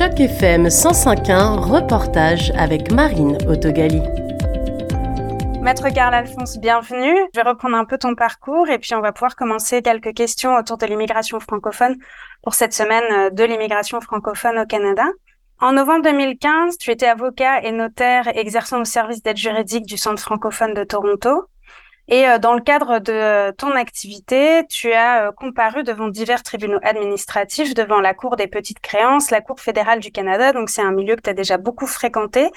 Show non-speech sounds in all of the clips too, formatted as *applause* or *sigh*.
Choc FM 105.1, reportage avec Marine Autogali. Maître Carl Alphonse, bienvenue. Je vais reprendre un peu ton parcours et puis on va pouvoir commencer quelques questions autour de l'immigration francophone pour cette semaine de l'immigration francophone au Canada. En novembre 2015, tu étais avocat et notaire exerçant au service d'aide juridique du Centre francophone de Toronto. Et euh, dans le cadre de ton activité, tu as euh, comparu devant divers tribunaux administratifs, devant la Cour des petites créances, la Cour fédérale du Canada. Donc c'est un milieu que tu as déjà beaucoup fréquenté,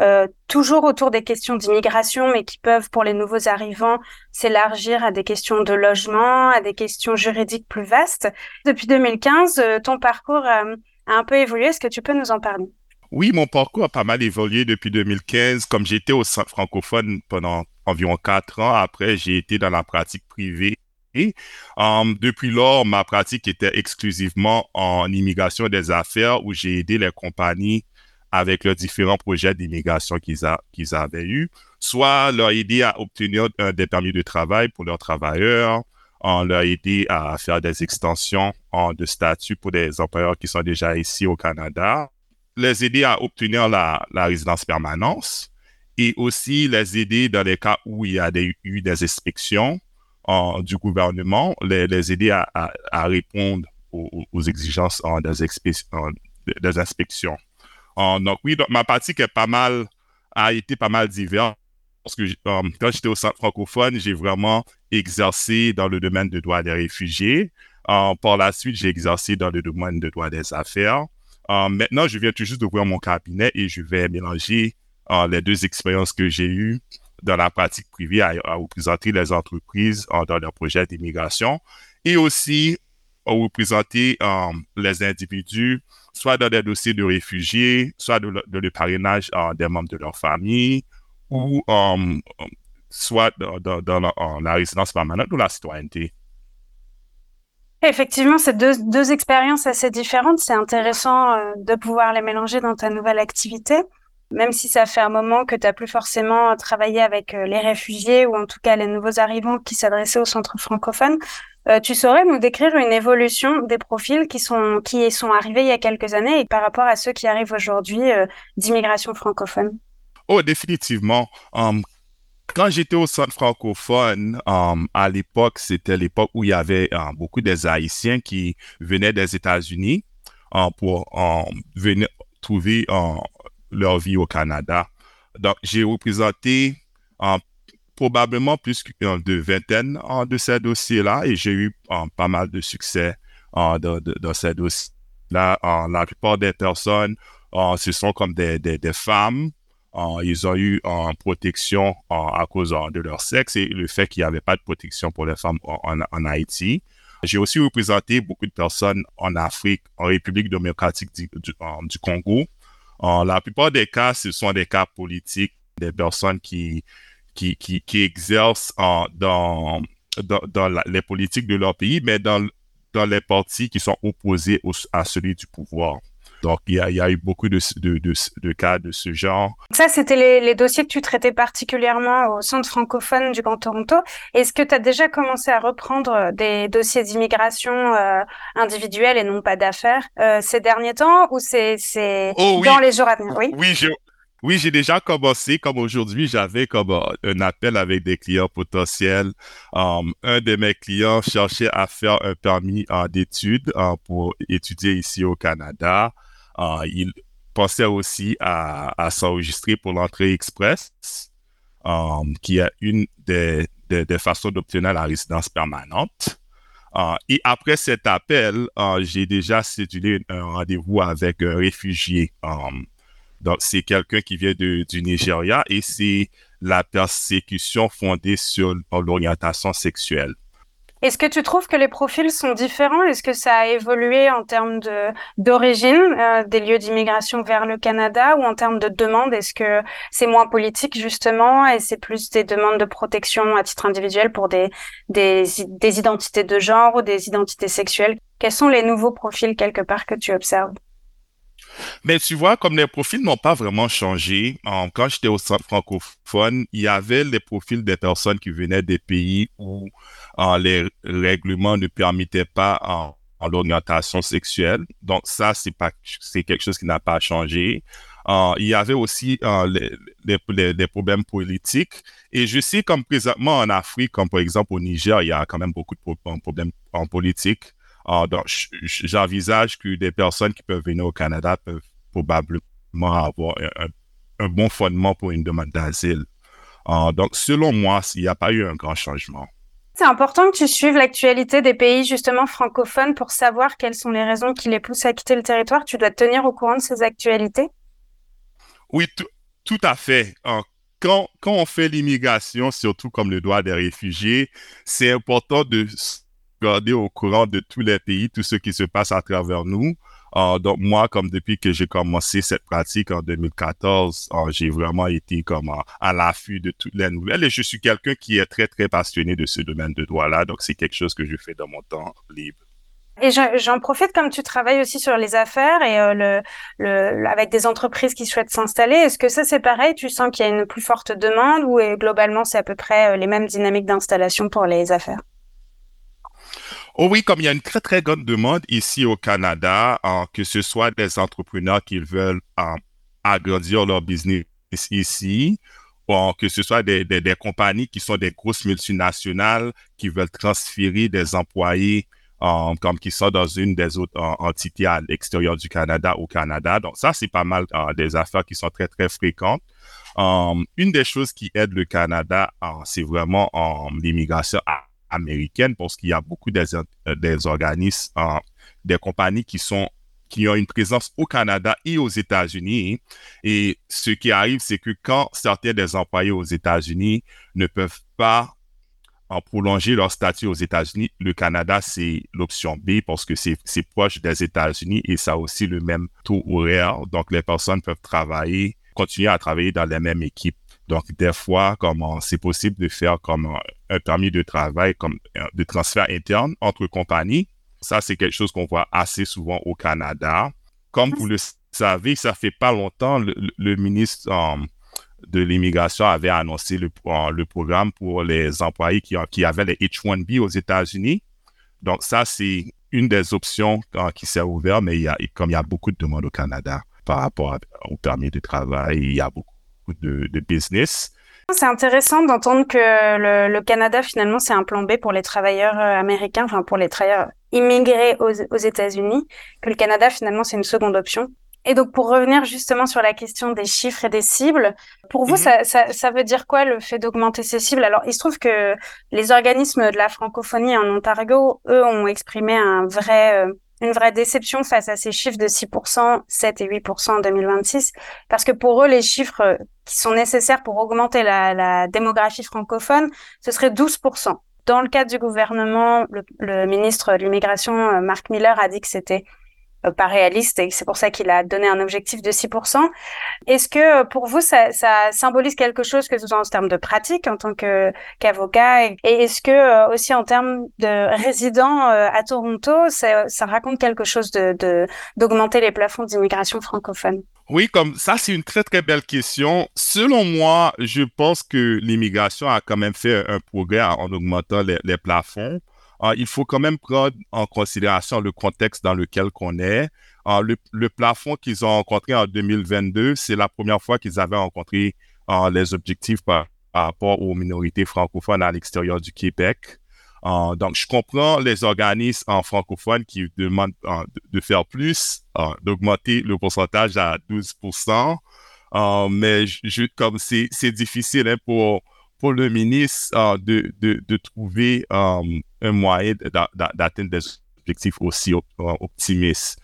euh, toujours autour des questions d'immigration, mais qui peuvent, pour les nouveaux arrivants, s'élargir à des questions de logement, à des questions juridiques plus vastes. Depuis 2015, ton parcours a un peu évolué. Est-ce que tu peux nous en parler? Oui, mon parcours a pas mal évolué depuis 2015. Comme j'étais au centre francophone pendant environ quatre ans. Après, j'ai été dans la pratique privée. Et um, depuis lors, ma pratique était exclusivement en immigration des affaires où j'ai aidé les compagnies avec leurs différents projets d'immigration qu'ils avaient eus, soit leur aider à obtenir des permis de travail pour leurs travailleurs, en leur aider à faire des extensions de statut pour des employeurs qui sont déjà ici au Canada, les aider à obtenir la, résidence permanence, et aussi les aider dans les cas où il y a eu des inspections du gouvernement, les, aider à, répondre aux, exigences des, inspections. donc oui, ma pratique est pas mal, a été pas mal diverse. Parce que um, quand j'étais au centre francophone, j'ai vraiment exercé dans le domaine de droit des réfugiés. par la suite, j'ai exercé dans le domaine de droit des affaires. Maintenant, je viens tout juste d'ouvrir mon cabinet et je vais mélanger les deux expériences que j'ai eues dans la pratique privée à, représenter les entreprises dans leurs projets d'immigration et aussi à représenter euh, les individus, soit dans des dossiers de réfugiés, soit dans le, parrainage euh, des membres de leur famille, ou euh, soit dans, la, résidence permanente ou la citoyenneté. Effectivement, c'est deux, expériences assez différentes. C'est intéressant de pouvoir les mélanger dans ta nouvelle activité même si ça fait un moment que tu n'as plus forcément travaillé avec euh, les réfugiés ou en tout cas les nouveaux arrivants qui s'adressaient au centre francophone, euh, tu saurais nous décrire une évolution des profils qui sont qui sont arrivés il y a quelques années et par rapport à ceux qui arrivent aujourd'hui euh, d'immigration francophone? Oh, définitivement. Um, quand j'étais au centre francophone, um, à l'époque, c'était l'époque où il y avait beaucoup des Haïtiens qui venaient des États-Unis pour venir trouver leur vie au Canada. Donc, j'ai représenté probablement plus de vingtaine de ces dossiers-là et j'ai eu pas mal de succès dans, ces dossiers-là. la plupart des personnes, ce sont comme des, femmes. Ils ont eu en protection à cause de leur sexe et le fait qu'il n'y avait pas de protection pour les femmes en, Haïti. J'ai aussi représenté beaucoup de personnes en Afrique, en République démocratique du, Congo, la plupart des cas, ce sont des cas politiques, des personnes qui, qui, qui, qui exercent dans, dans, les politiques de leur pays, mais dans, dans les partis qui sont opposés à celui du pouvoir. Donc, il y a, y a eu beaucoup de, de, de, cas de ce genre. Ça, c'était les, les, dossiers que tu traitais particulièrement au Centre francophone du Grand Toronto. Est-ce que tu as déjà commencé à reprendre des dossiers d'immigration euh, individuels et non pas d'affaires euh, ces derniers temps ou c'est oh dans les jours à venir Oui, oui oui, j'ai déjà commencé. Comme aujourd'hui, j'avais comme euh, un appel avec des clients potentiels. Um, un de mes clients cherchait à faire un permis d'études pour étudier ici au Canada. Euh, il pensait aussi à, s'enregistrer pour l'entrée express, euh, qui est une des, façons d'obtenir la résidence permanente. Euh, et après cet appel, j'ai déjà cédulé un rendez-vous avec un réfugié. donc, c'est quelqu'un qui vient du Nigeria et c'est la persécution fondée sur l'orientation sexuelle. Est-ce que tu trouves que les profils sont différents? Est-ce que ça a évolué en termes de d'origine euh, des lieux d'immigration vers le Canada ou en termes de demande? Est-ce que c'est moins politique justement et c'est plus des demandes de protection à titre individuel pour des, des, des identités de genre ou des identités sexuelles? Quels sont les nouveaux profils quelque part que tu observes? Mais tu vois, comme les profils n'ont pas vraiment changé, quand j'étais au centre francophone, il y avait les profils des personnes qui venaient des pays où les règlements ne permettaient pas l'orientation sexuelle. Donc ça, c'est pas c'est quelque chose qui n'a pas changé. Il y avait aussi les, les, problèmes politiques. Et je sais comme présentement en Afrique, comme par exemple au Niger, il y a quand même beaucoup de problèmes en politique. Euh, donc j'envisage que des personnes qui peuvent venir au Canada peuvent probablement avoir un, un bon fondement pour une demande d'asile. donc selon moi, il n'y a pas eu un grand changement. C'est important que tu suives l'actualité des pays justement francophones pour savoir quelles sont les raisons qui les poussent à quitter le territoire. Tu dois te tenir au courant de ces actualités. Oui, tout à fait. Quand, quand on fait l'immigration, surtout comme le droit des réfugiés, c'est important de garder au courant de tous les pays, tout ce qui se passe à travers nous. Uh, donc moi, comme depuis que j'ai commencé cette pratique en 2014, uh, j'ai vraiment été comme uh, à l'affût de toutes les nouvelles et je suis quelqu'un qui est très, très passionné de ce domaine de droit-là. Donc c'est quelque chose que je fais dans mon temps libre. Et j'en profite comme tu travailles aussi sur les affaires et euh, le, avec des entreprises qui souhaitent s'installer. Est-ce que ça c'est pareil? Tu sens qu'il y a une plus forte demande ou globalement c'est à peu près euh, les mêmes dynamiques d'installation pour les affaires? Oh oui, comme il y a une très, très grande demande ici au Canada, que ce soit des entrepreneurs qui veulent agrandir leur business ici, ou que ce soit des, compagnies qui sont des grosses multinationales qui veulent transférer des employés comme qui sont dans une des autres entités à l'extérieur du Canada au Canada. Donc ça, c'est pas mal des affaires qui sont très, très fréquentes. une des choses qui aide le Canada, c'est vraiment l'immigration à américaine parce qu'il y a beaucoup des, euh, des organismes, euh, des compagnies qui sont qui ont une présence au Canada et aux États-Unis. Et ce qui arrive, c'est que quand certains des employés aux États-Unis ne peuvent pas en prolonger leur statut aux États-Unis, le Canada, c'est l'option B parce que c'est proche des États-Unis et ça a aussi le même taux horaire. Donc, les personnes peuvent travailler, continuer à travailler dans les mêmes équipes donc, des fois, comment c'est possible de faire comme un permis de travail, comme euh, de transfert interne entre compagnies. Ça, c'est quelque chose qu'on voit assez souvent au Canada. Comme vous le savez, ça fait pas longtemps, le, ministre euh, de l'immigration avait annoncé le, euh, le, programme pour les employés qui, avaient les H-1B aux États-Unis. Donc, ça, c'est une des options qui s'est ouverte, mais comme il y a beaucoup de demandes au Canada par rapport au permis de travail, il y a beaucoup de, business. C'est intéressant d'entendre que le, Canada, finalement, c'est un plan B pour les travailleurs euh, américains, enfin pour les travailleurs immigrés aux, États-Unis, que le Canada, finalement, c'est une seconde option. Et donc, pour revenir justement sur la question des chiffres et des cibles, pour vous, mhm. ça, ça, veut dire quoi le fait d'augmenter ces cibles? Alors, il se trouve que les organismes de la francophonie en Ontario, eux, ont exprimé un vrai... Euh, une vraie déception face à ces chiffres de 6%, 7 et 8% en 2026, parce que pour eux, les chiffres euh, qui sont nécessaires pour augmenter la, démographie francophone, ce serait 12%. Dans le cadre du gouvernement, le, le ministre de l'immigration, euh, Marc Miller, a dit que c'était pas réaliste et c'est pour ça qu'il a donné un objectif de 6%. Est-ce que euh, pour vous, ça, ça, symbolise quelque chose que ce soit en termes de pratique en tant qu'avocat? Et, est-ce que euh, aussi en termes de résidents à Toronto, ça, ça, raconte quelque chose de d'augmenter les plafonds d'immigration francophone? Oui, comme ça, c'est une très, très belle question. Selon moi, je pense que l'immigration a quand même fait un progrès en augmentant les plafonds. Ah, il faut quand même prendre en considération le contexte dans lequel on est. Ah, le, plafond qu'ils ont rencontré en 2022, c'est la première fois qu'ils avaient rencontré ah, les objectifs par, rapport aux minorités francophones à l'extérieur du Québec. donc, je comprends les organismes francophones qui demandent de, faire plus, d'augmenter le pourcentage à 12% mais comme c'est difficile hein, pour pour le ministre euh, de, de, trouver euh, un moyen d'atteindre des objectifs aussi euh, optimistes.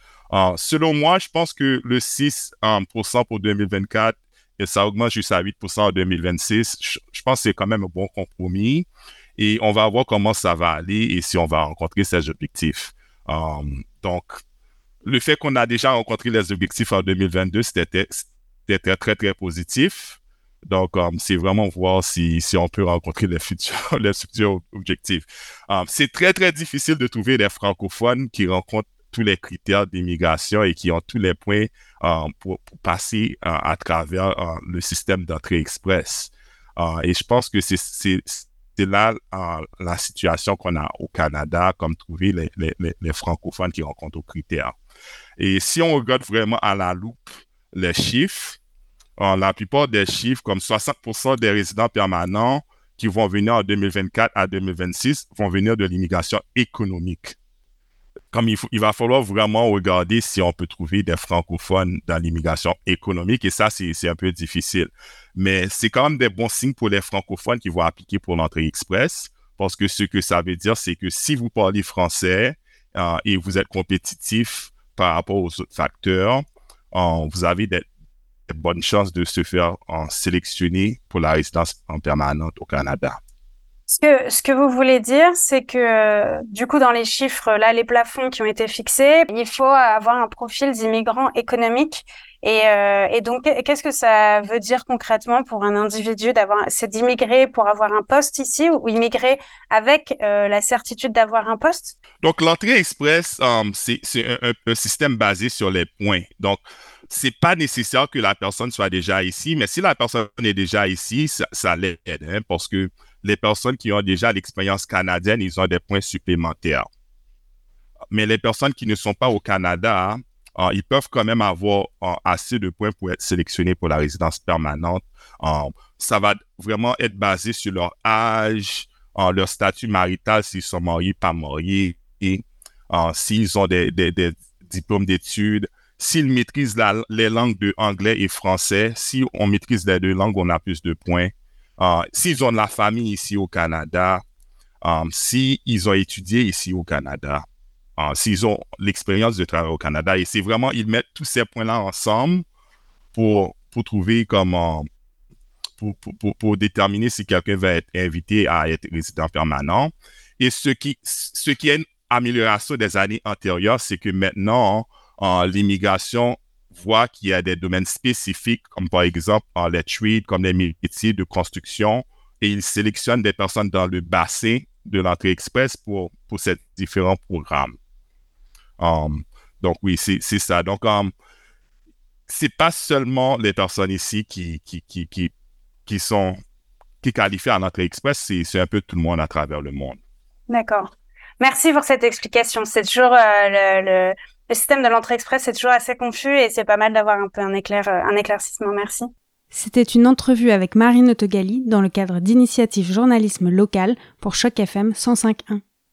selon moi, je pense que le 6% pour 2024 et ça augmente jusqu'à 8% en 2026, je, pense que c'est quand même un bon compromis et on va voir comment ça va aller et si on va rencontrer ces objectifs. donc, le fait qu'on a déjà rencontré les objectifs en 2022, c'était très, très, très positif. Donc, um, c'est vraiment voir si, si on peut rencontrer les futurs, *laughs* les futurs objectifs. Um, c'est très, très difficile de trouver des francophones qui rencontrent tous les critères d'immigration et qui ont tous les points um, pour, passer uh, à travers uh, le système d'entrée express. Uh, et je pense que c'est là la situation qu'on a au Canada, comme trouver les, les, les, francophones qui rencontrent aux critères. Et si on regarde vraiment à la loupe les chiffres, la plupart des chiffres, comme 60% des résidents permanents qui vont venir en 2024 à 2026, vont venir de l'immigration économique. Comme il va falloir vraiment regarder si on peut trouver des francophones dans l'immigration économique, et ça, c'est un peu difficile. Mais c'est quand même des bons signes pour les francophones qui vont appliquer pour l'entrée express, parce que ce que ça veut dire, c'est que si vous parlez français euh, et vous êtes compétitif par rapport aux autres facteurs, euh, vous avez des, bonnes chances de se faire en sélectionner pour la résidence en permanente au Canada. Ce que, ce que vous voulez dire, c'est que euh, du coup, dans les chiffres, là, les plafonds qui ont été fixés, il faut avoir un profil d'immigrant économique. Et, euh, et donc, qu'est-ce que ça veut dire concrètement pour un individu d'avoir, c'est d'immigrer pour avoir un poste ici ou immigrer avec euh, la certitude d'avoir un poste? Donc, l'entrée express, c'est un, un, système basé sur les points. Donc, c'est pas nécessaire que la personne soit déjà ici, mais si la personne est déjà ici, ça, l'aide, hein, parce que les personnes qui ont déjà l'expérience canadienne, ils ont des points supplémentaires. Mais les personnes qui ne sont pas au Canada, euh, ils peuvent quand même avoir euh, assez de points pour être sélectionnés pour la résidence permanente. Euh, ça va vraiment être basé sur leur âge, leur statut marital, s'ils sont mariés, pas mariés, et s'ils ont des, diplômes d'études, s'ils maîtrisent les langues de anglais et français. Si on maîtrise les deux langues, on a plus de points. Uh, s'ils ont de la famille ici au Canada, um, s'ils ont étudié ici au Canada, uh, s'ils ont l'expérience de travailler au Canada, et c'est vraiment, ils mettent tous ces points-là ensemble pour, trouver comment, pour, déterminer si quelqu'un va être invité à être résident permanent. Et ce qui, ce qui est une amélioration des années antérieures, c'est que maintenant, uh, l'immigration voit qu'il y a des domaines spécifiques, comme par exemple en les trades, comme les métiers de construction, et il sélectionne des personnes dans le bassin de l'entrée express pour, pour ces différents programmes. Um, donc oui, c'est ça. Donc, um, c'est pas seulement les personnes ici qui, qui, qui, qui, qui sont qui qualifient à l'entrée express, c'est un peu tout le monde à travers le monde. D'accord. Merci pour cette explication. C'est toujours euh, le système de l'entrée express est toujours assez confus et c'est pas mal d'avoir un peu un, éclair, euh, un éclaircissement. Merci. C'était une entrevue avec Marine Autogali dans le cadre d'initiatives journalisme local pour Choc FM 105.1.